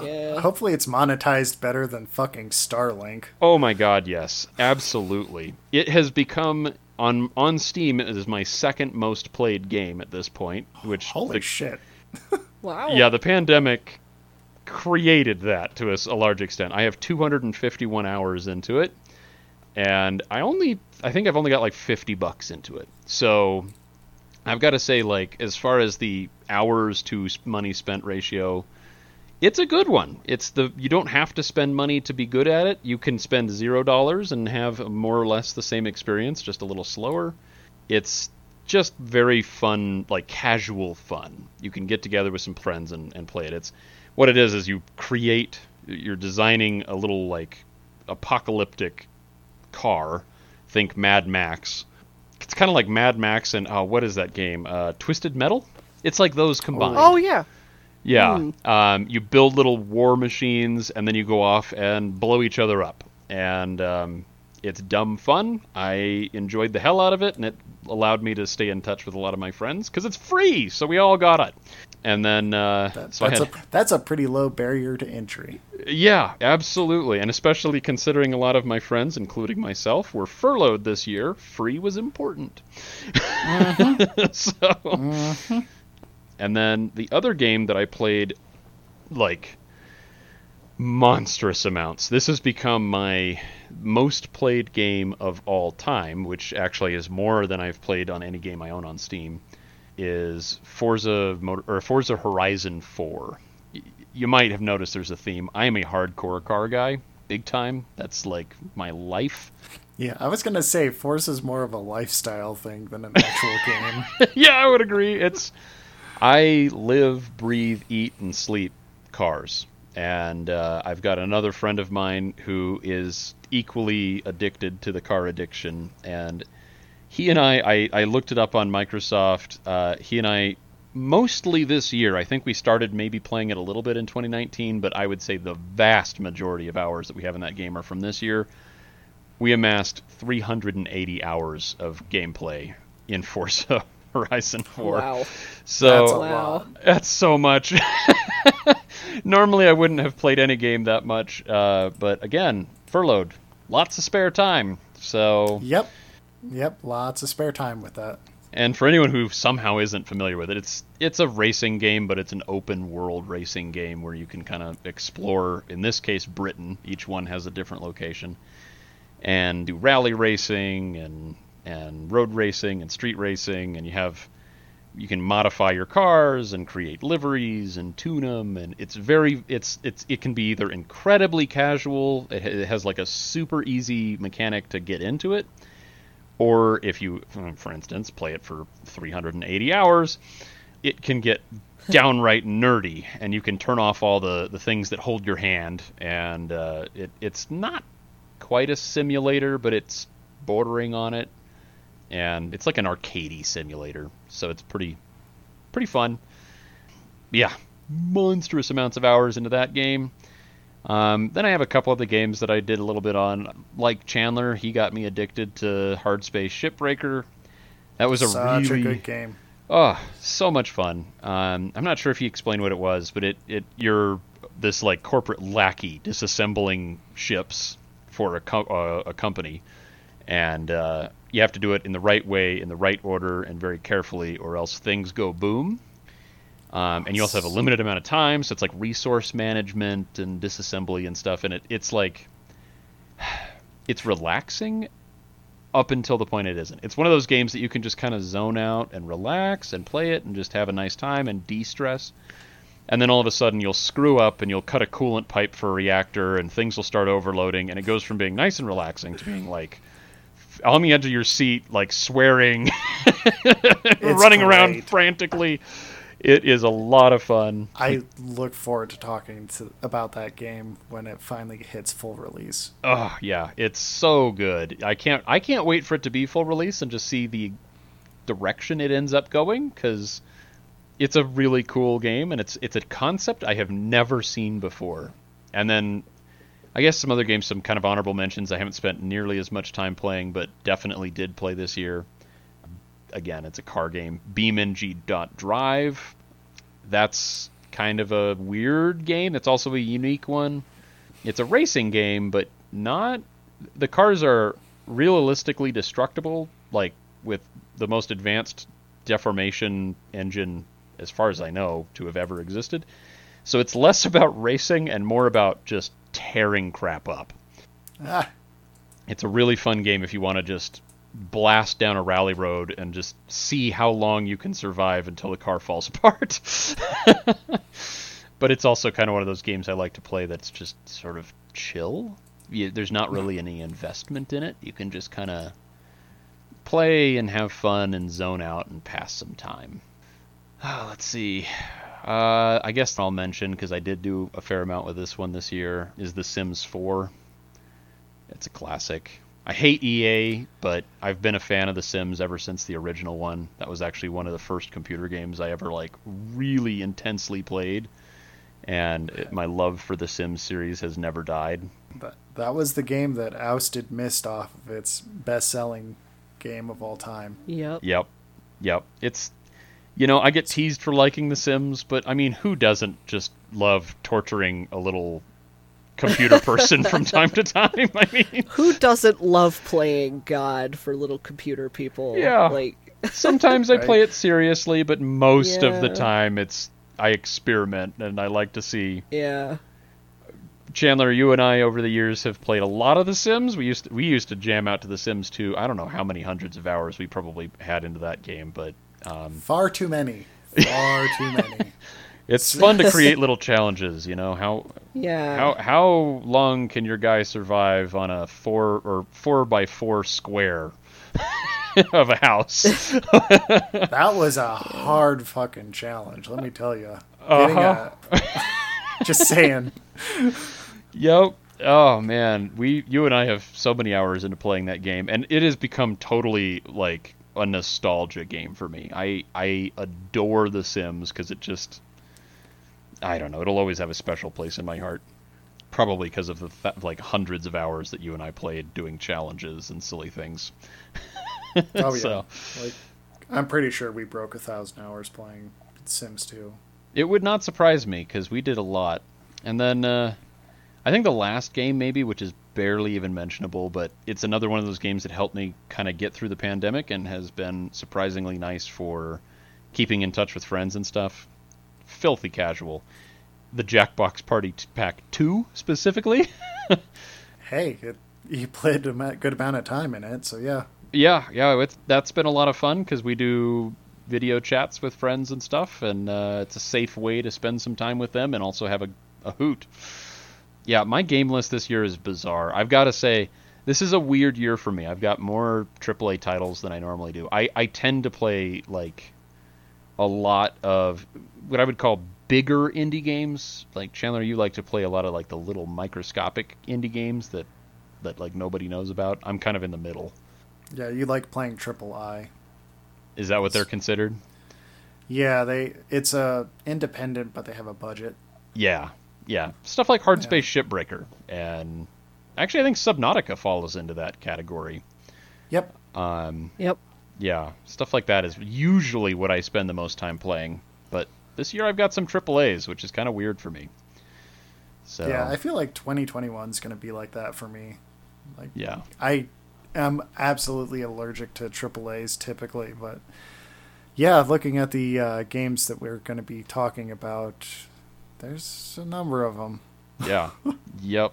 yeah. Hopefully, it's monetized better than fucking Starlink. Oh my god, yes. Absolutely. It has become on on Steam it is my second most played game at this point, which Holy the- shit. Wow. Yeah, the pandemic created that to us a large extent. I have 251 hours into it and I only I think I've only got like 50 bucks into it. So I've got to say like as far as the hours to money spent ratio it's a good one. It's the you don't have to spend money to be good at it. You can spend zero dollars and have more or less the same experience, just a little slower. It's just very fun, like casual fun. You can get together with some friends and, and play it. It's what it is is you create you're designing a little like apocalyptic car. Think Mad Max. It's kind of like Mad Max and uh, what is that game? Uh, Twisted Metal. It's like those combined. Oh yeah. Yeah. Um, you build little war machines and then you go off and blow each other up. And um, it's dumb fun. I enjoyed the hell out of it and it allowed me to stay in touch with a lot of my friends because it's free. So we all got it. And then, uh, That- so that's, had, a, that's a pretty low barrier to entry. yeah, absolutely. And especially considering a lot of my friends, including myself, were furloughed this year, free was important. so, and then the other game that I played, like, monstrous amounts. This has become my most played game of all time, which actually is more than I've played on any game I own on Steam. Is Forza Motor, or Forza Horizon 4. You might have noticed there's a theme. I am a hardcore car guy. big time. That's like my life. Yeah, I was gonna say Forza is more of a lifestyle thing than an actual game. yeah, I would agree. It's I live, breathe, eat, and sleep cars, and uh, I've got another friend of mine who is equally addicted to the car addiction, and he and I, I, I looked it up on Microsoft. Uh, he and I mostly this year. I think we started maybe playing it a little bit in 2019, but I would say the vast majority of hours that we have in that game are from this year. We amassed 380 hours of gameplay in Forza Horizon 4. Wow. So That's a lot. that's so much. Normally, I wouldn't have played any game that much, uh, but again, furloughed, lots of spare time. So, Yep. Yep, lots of spare time with that. and for anyone who somehow isn't familiar with it, it's it's a racing game, but it's an open world racing game where you can kind of explore. In this case, Britain. Each one has a different location, and do rally racing and and road racing and street racing, and you have you can modify your cars and create liveries and tune them and it's very it's it's it can be either incredibly casual it, it has like a super easy mechanic to get into it or if you for instance play it for 380 hours it can get downright nerdy and you can turn off all the the things that hold your hand and uh, it it's not quite a simulator but it's bordering on it and it's like an arcadey simulator, so it's pretty pretty fun. Yeah, monstrous amounts of hours into that game. Um, then I have a couple of the games that I did a little bit on, like Chandler. He got me addicted to Hard Space Shipbreaker. That was a Such really a good game. Oh, so much fun. Um, I'm not sure if he explained what it was, but it, it you're this like corporate lackey disassembling ships for a, co- uh, a company, and uh, you have to do it in the right way, in the right order, and very carefully, or else things go boom. Um, and you also have a limited amount of time, so it's like resource management and disassembly and stuff. And it, it's like it's relaxing up until the point it isn't. It's one of those games that you can just kind of zone out and relax and play it and just have a nice time and de-stress. And then all of a sudden you'll screw up and you'll cut a coolant pipe for a reactor and things will start overloading and it goes from being nice and relaxing to being like on the edge of your seat, like swearing, running around frantically. It is a lot of fun. I look forward to talking to, about that game when it finally hits full release. Oh yeah, it's so good. I can't I can't wait for it to be full release and just see the direction it ends up going because it's a really cool game and it's it's a concept I have never seen before. And then I guess some other games, some kind of honorable mentions I haven't spent nearly as much time playing, but definitely did play this year. Again, it's a car game. BeamNG.Drive. That's kind of a weird game. It's also a unique one. It's a racing game, but not. The cars are realistically destructible, like with the most advanced deformation engine, as far as I know, to have ever existed. So it's less about racing and more about just tearing crap up. Ah, It's a really fun game if you want to just blast down a rally road and just see how long you can survive until the car falls apart. but it's also kind of one of those games I like to play that's just sort of chill. You, there's not really any investment in it. You can just kind of play and have fun and zone out and pass some time. Ah, let's see. Uh, I guess I'll mention because I did do a fair amount with this one this year is The Sims 4. It's a classic. I hate EA, but I've been a fan of The Sims ever since the original one. That was actually one of the first computer games I ever like really intensely played, and it, my love for the Sims series has never died. that, that was the game that ousted Myst off of its best-selling game of all time. Yep. Yep, yep. It's you know I get teased for liking The Sims, but I mean who doesn't just love torturing a little computer person from time to time? I mean. Who doesn't love playing God for little computer people? Yeah. Like, Sometimes I play it seriously, but most of the time it's I experiment and I like to see. yeah. Chandler, you and I over the years have played a lot of The Sims. We used to, we used to jam out to The Sims 2. I don't know how many hundreds of hours we probably had into that game, but um, Far too many. Far too many. It's fun to create little challenges, you know. How Yeah. how how long can your guy survive on a four or four by four square of a house? That was a hard fucking challenge, let me tell you. Uh-huh. just saying. Yep. Oh man, we you and I have so many hours into playing that game, and it has become totally like a nostalgia game for me. I I adore The Sims because it just I don't know. It'll always have a special place in my heart. Probably because of the th- like hundreds of hours that you and I played doing challenges and silly things. Oh yeah. So- Like I'm pretty sure we broke a thousand hours playing Sims 2. It would not surprise me because we did a lot. And then uh, I think the last game, maybe, which is barely even mentionable, but it's another one of those games that helped me kind of get through the pandemic and has been surprisingly nice for keeping in touch with friends and stuff. Filthy casual. The Jackbox Party Pack 2, specifically. Hey, it, you played a good amount of time in it, so yeah. yeah, yeah, it's, that's been a lot of fun because we do video chats with friends and stuff, and uh, it's a safe way to spend some time with them and also have a, a hoot. Yeah, my game list this year is bizarre. I've got to say, this is a weird year for me. I've got more AAA titles than I normally do. I, I tend to play like a lot of what I would call bigger indie games. Like Chandler, you like to play a lot of like the little microscopic indie games that that like nobody knows about. I'm kind of in the middle. Yeah, you like playing Triple I. Is that what they're considered? Yeah, they it's a independent, but they have a budget. Yeah, yeah. Stuff like Hard Yeah. Space Shipbreaker, and actually, I think Subnautica falls into that category. Yep. Um, Yep. yeah, stuff like that is usually what I spend the most time playing. But this year, I've got some AAA's, which is kind of weird for me. So Yeah, I feel like 2021 is going to be like that for me. Like yeah, I am absolutely allergic to AAA's typically, but yeah, looking at the uh, games that we're going to be talking about, there's a number of them. yeah, yep.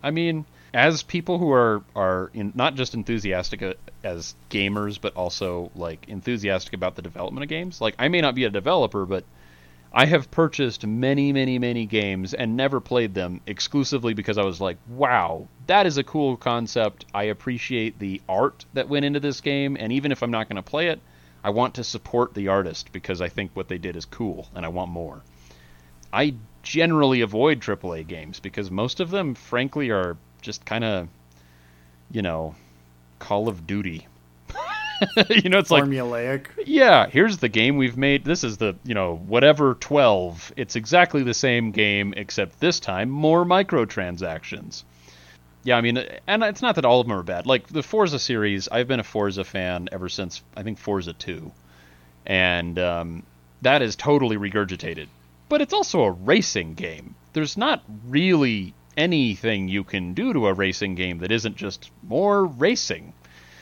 I mean, as people who are are in, not just enthusiastic uh, as gamers, but also like enthusiastic about the development of games. Like, I may not be a developer, but I have purchased many, many, many games and never played them exclusively because I was like, wow, that is a cool concept. I appreciate the art that went into this game, and even if I'm not going to play it, I want to support the artist because I think what they did is cool and I want more. I generally avoid AAA games because most of them, frankly, are just kind of, you know, Call of Duty. you know, it's like Formulaic. yeah, here's the game we've made. This is the, you know, whatever 12. It's exactly the same game, except this time more microtransactions. Yeah, I mean, and it's not that all of them are bad. Like the Forza series, I've been a Forza fan ever since, I think, Forza 2. And um, that is totally regurgitated. But it's also a racing game. There's not really anything you can do to a racing game that isn't just more racing.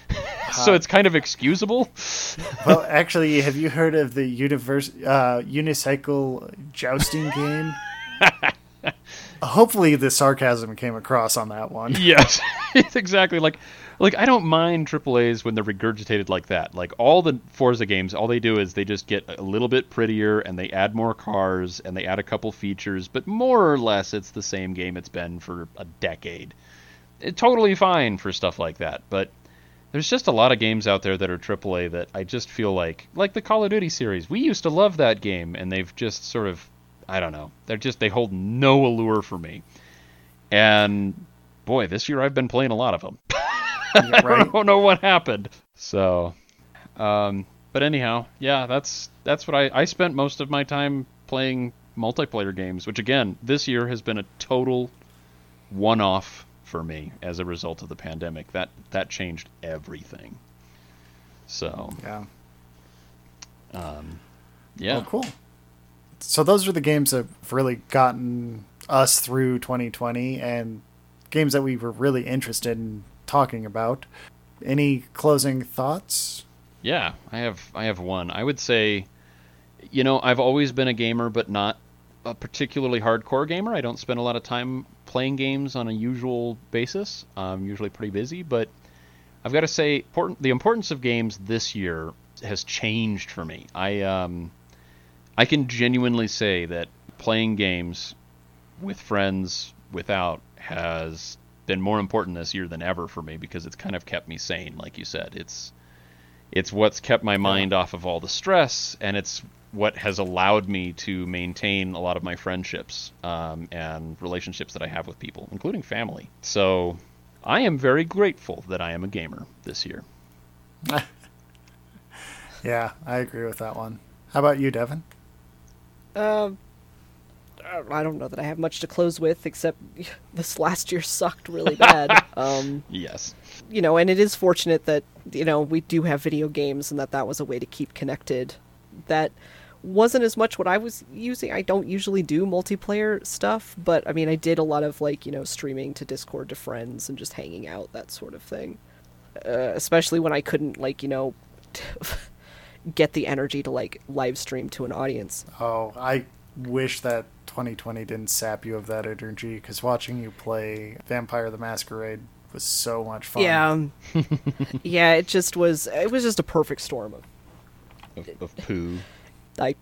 so it's kind of excusable. well, actually, have you heard of the universe uh, unicycle jousting game? Hopefully, the sarcasm came across on that one. Yes, it's exactly like like I don't mind AAA's when they're regurgitated like that. Like all the Forza games, all they do is they just get a little bit prettier and they add more cars and they add a couple features, but more or less it's the same game it's been for a decade. Totally fine for stuff like that, but there's just a lot of games out there that are AAA that I just feel like like the Call of Duty series. We used to love that game and they've just sort of I don't know. They're just they hold no allure for me. And boy, this year I've been playing a lot of them. Yeah, right? I don't know what happened. So, um, but anyhow, yeah, that's that's what I I spent most of my time playing multiplayer games, which again this year has been a total one-off for me as a result of the pandemic. That that changed everything. So, Yeah. um, yeah, Oh, cool. So those are the games that have really gotten us through 2020 and games that we were really interested in talking about. Any closing thoughts? Yeah, I have I have one. I would say you know, I've always been a gamer but not a particularly hardcore gamer. I don't spend a lot of time playing games on a usual basis. I'm usually pretty busy, but I've got to say the importance of games this year has changed for me. I um I can genuinely say that playing games with friends without has been more important this year than ever for me because it's kind of kept me sane, like you said. It's it's what's kept my mind off of all the stress, and it's what has allowed me to maintain a lot of my friendships um, and relationships that I have with people, including family. So I am very grateful that I am a gamer this year. Yeah, I agree with that one. How about you, Devon? Um, uh, I don't know that I have much to close with, except this last year sucked really bad. um, Yes. you know, and it is fortunate that you know we do have video games, and that that was a way to keep connected. That wasn't as much what I was using. I don't usually do multiplayer stuff, but I mean, I did a lot of like you know streaming to Discord to friends and just hanging out, that sort of thing. Uh, especially when I couldn't like you know get the energy to like live stream to an audience. Oh, I wish that 2020 didn't sap you of that energy because watching you play Vampire the Masquerade was so much fun. Yeah, yeah. It just was. It was just a perfect storm of Of, of poo. I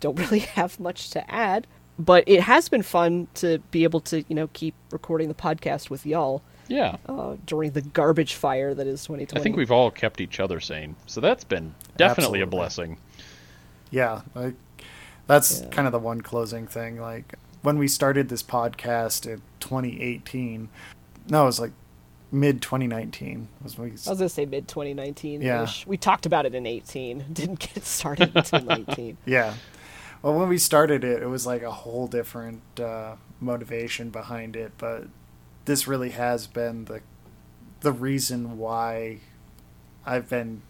don't really have much to add, but it has been fun to be able to, you know, keep recording the podcast with y'all Yeah. uh, during the garbage fire that is 2020. I think we've all kept each other sane. So that's been definitely a blessing. Yeah, like that's Yeah. kind of the one closing thing. Like when we started this podcast in 2018, no, it was like mid 2019 was we. I was gonna say mid 2019. Yeah. We talked about it in 18. Didn't get started until 19. Yeah. Well, when we started it, it was like a whole different uh, motivation behind it, but this really has been the the reason why I've been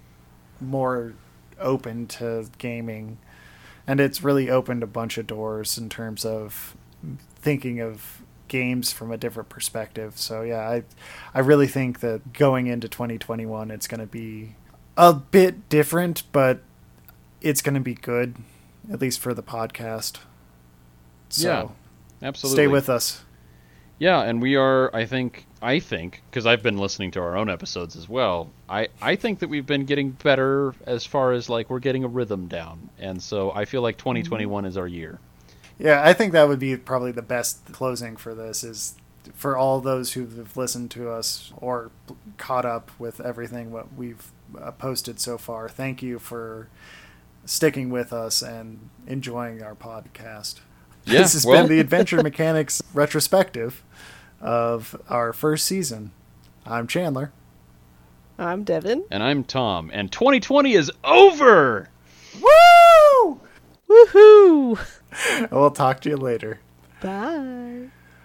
more open to gaming, and it's really opened a bunch of doors in terms of thinking of games from a different perspective. So yeah, I I really think that going into 2021, it's going to be a bit different, but it's going to be good, at least for the podcast. So Yeah, Absolutely. stay with us. Yeah, and we are. I think. I think because I've been listening to our own episodes as well. I I think that we've been getting better as far as like we're getting a rhythm down, and so I feel like 2021 is our year. Yeah, I think that would be probably the best closing for this is for all those who've listened to us or caught up with everything what we've uh, posted so far. Thank you for sticking with us and enjoying our podcast. Yeah, this has well- been the Adventure Mechanics retrospective of our first season. I'm Chandler. I'm Devon. And I'm Tom, and 2020 is over. Woo! Woohoo! We'll talk to you later. Bye.